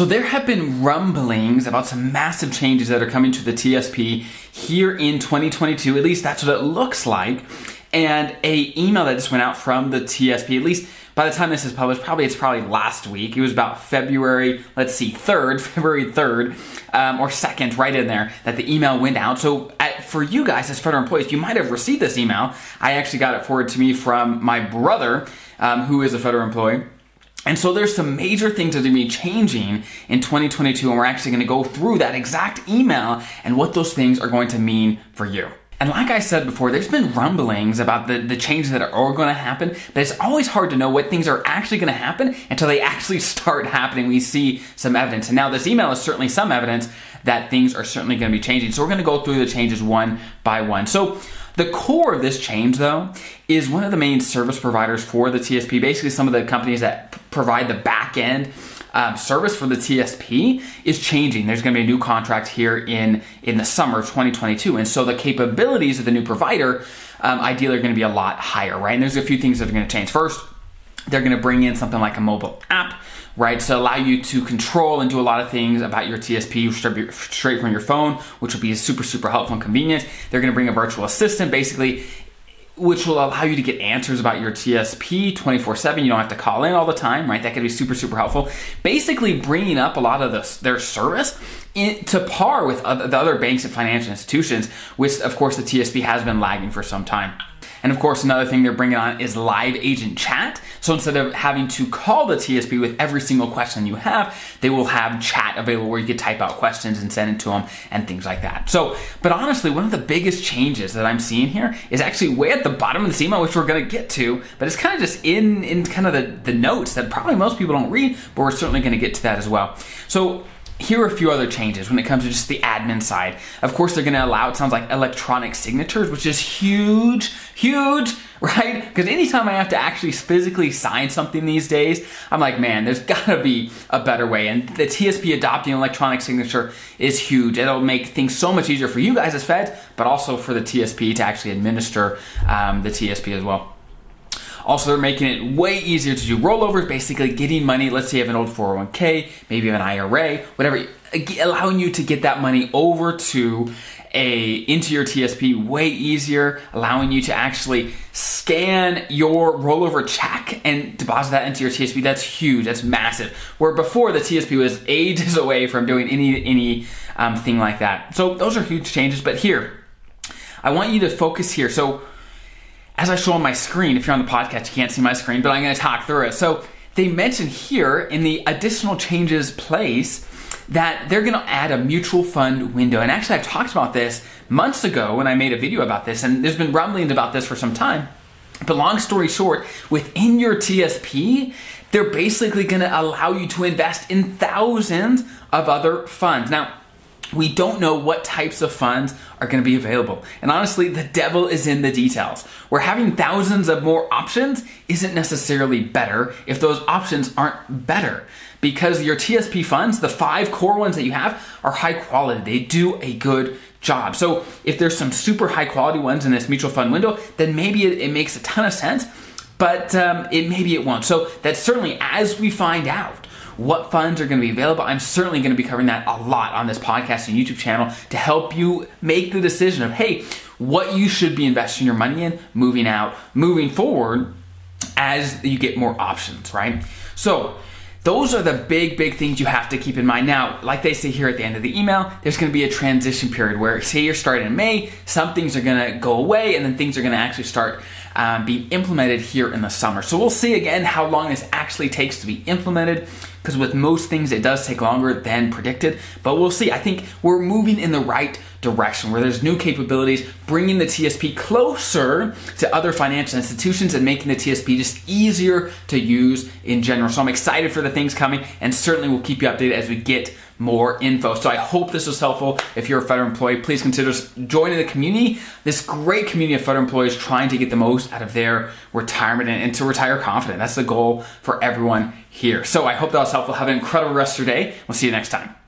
So there have been rumblings about some massive changes that are coming to the TSP here in 2022. At least that's what it looks like. And a email that just went out from the TSP, at least by the time this is published, probably it's probably last week. It was about February, let's see, 3rd, February 3rd, um, or 2nd, right in there, that the email went out. So at, for you guys as federal employees, you might have received this email. I actually got it forwarded to me from my brother, um, who is a federal employee. And so there's some major things that are going to be changing in 2022, and we're actually going to go through that exact email and what those things are going to mean for you. And like I said before, there's been rumblings about the, the changes that are going to happen, but it's always hard to know what things are actually going to happen until they actually start happening. We see some evidence. And now this email is certainly some evidence that things are certainly going to be changing. So we're going to go through the changes one by one. So the core of this change, though, is one of the main service providers for the TSP, basically some of the companies that provide the back end um, service for the TSP is changing. There's going to be a new contract here in in the summer of 2022, and so the capabilities of the new provider um, ideally are going to be a lot higher, right? And there's a few things that are going to change. First, they're going to bring in something like a mobile app right? So allow you to control and do a lot of things about your TSP straight from your phone, which will be super, super helpful and convenient. They're going to bring a virtual assistant, basically which will allow you to get answers about your TSP 24 7. You don't have to call in all the time, right? That could be super, super helpful. Basically, bringing up a lot of the, their service in, to par with other, the other banks and financial institutions, which, of course, the TSP has been lagging for some time. And of course, another thing they're bringing on is live agent chat. So instead of having to call the TSP with every single question you have, they will have chat available where you can type out questions and send it to them and things like that. So, but honestly, one of the biggest changes that I'm seeing here is actually way at the bottom of this email, which we're going to get to, but it's kind of just in in kind of the, the notes that probably most people don't read, but we're certainly going to get to that as well. So here are a few other changes when it comes to just the admin side. Of course, they're going to allow, it sounds like, electronic signatures, which is huge, huge, right? Because anytime I have to actually physically sign something these days, I'm like, man, there's got to be a better way. And the TSP adopting electronic signature is huge. It'll make things so much easier for you guys as feds, but also for the TSP to actually administer um, the TSP as well. Also, they're making it way easier to do rollovers, basically getting money. Let's say you have an old 401k, maybe you have an IRA, whatever, allowing you to get that money over to a into your TSP way easier, allowing you to actually scan your rollover check and deposit that into your TSP. That's huge. That's massive. Where before the TSP was ages away from doing any any um, thing like that. So those are huge changes. But here, I want you to focus here. So as I show on my screen, if you're on the podcast, you can't see my screen, but I'm going to talk through it. So they mention here in the additional changes place that they're going to add a mutual fund window. And actually, I've talked about this months ago when I made a video about this, and there's been rumblings about this for some time. But long story short, within your TSP, they're basically going to allow you to invest in thousands of other funds. Now, we don't know what types of funds are going to be available. And honestly, the devil is in the details. Where having thousands of more options isn't necessarily better if those options aren't better. Because your TSP funds, the five core ones that you have, are high quality. They do a good job. So if there's some super high quality ones in this mutual fund window, then maybe it, it makes a ton of sense, but um, it maybe it won't. So that's certainly as we find out what funds are going to be available. I'm certainly going to be covering that a lot on this podcast and YouTube channel to help you make the decision of, hey, what you should be investing your money in moving out, moving forward as you get more options, right? So, those are the big, big things you have to keep in mind. Now, like they say here at the end of the email, there's going to be a transition period where, say, you're starting in May, some things are going to go away, and then things are going to actually start um, being implemented here in the summer. So we'll see again how long this actually takes to be implemented because with most things it does take longer than predicted, but we'll see. I think we're moving in the right direction where there's new capabilities, bringing the TSP closer to other financial institutions and making the TSP just easier to use in general. So I'm excited for the things coming and certainly we'll keep you updated as we get more info. So I hope this was helpful. If you're a federal employee, please consider joining the community, this great community of federal employees trying to get the most out of their retirement and, and to retire confident. That's the goal for everyone here. So I hope that was helpful. Have an incredible rest of your day. We'll see you next time.